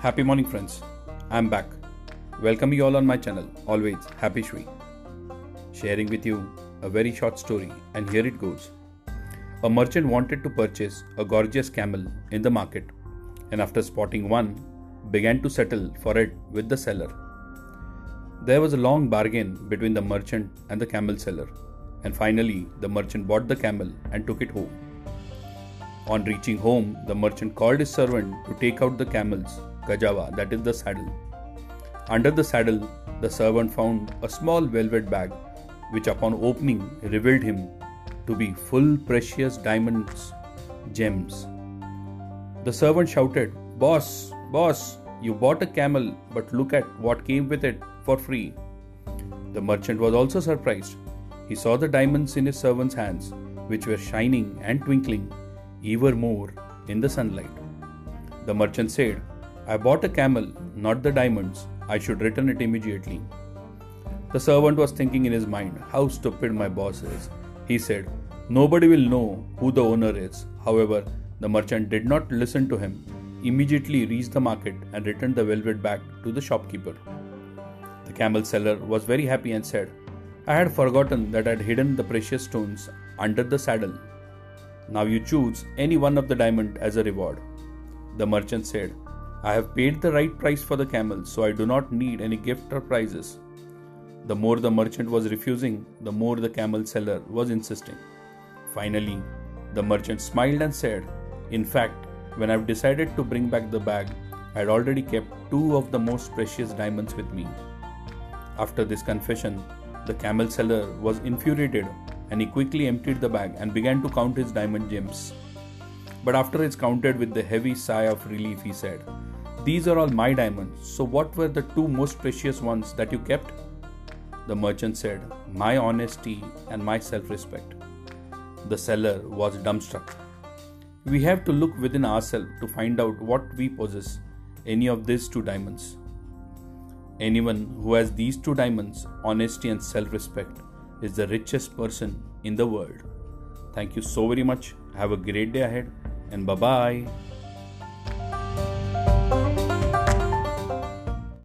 Happy morning, friends. I'm back. Welcome you all on my channel. Always happy Shri. Sharing with you a very short story, and here it goes. A merchant wanted to purchase a gorgeous camel in the market, and after spotting one, began to settle for it with the seller. There was a long bargain between the merchant and the camel seller, and finally, the merchant bought the camel and took it home. On reaching home, the merchant called his servant to take out the camel's that is the saddle. Under the saddle, the servant found a small velvet bag, which upon opening revealed him to be full precious diamonds, gems. The servant shouted, Boss, boss, you bought a camel, but look at what came with it for free. The merchant was also surprised. He saw the diamonds in his servant's hands, which were shining and twinkling even more in the sunlight. The merchant said, I bought a camel, not the diamonds. I should return it immediately. The servant was thinking in his mind, How stupid my boss is. He said, Nobody will know who the owner is. However, the merchant did not listen to him, immediately reached the market and returned the velvet bag to the shopkeeper. The camel seller was very happy and said, I had forgotten that I had hidden the precious stones under the saddle. Now you choose any one of the diamond as a reward. The merchant said, I have paid the right price for the camel, so I do not need any gift or prizes. The more the merchant was refusing, the more the camel seller was insisting. Finally, the merchant smiled and said, In fact, when I've decided to bring back the bag, I had already kept two of the most precious diamonds with me. After this confession, the camel seller was infuriated and he quickly emptied the bag and began to count his diamond gems. But after it's counted with the heavy sigh of relief, he said, These are all my diamonds, so what were the two most precious ones that you kept? The merchant said, My honesty and my self respect. The seller was dumbstruck. We have to look within ourselves to find out what we possess, any of these two diamonds. Anyone who has these two diamonds, honesty and self respect, is the richest person in the world. Thank you so very much. Have a great day ahead and bye bye.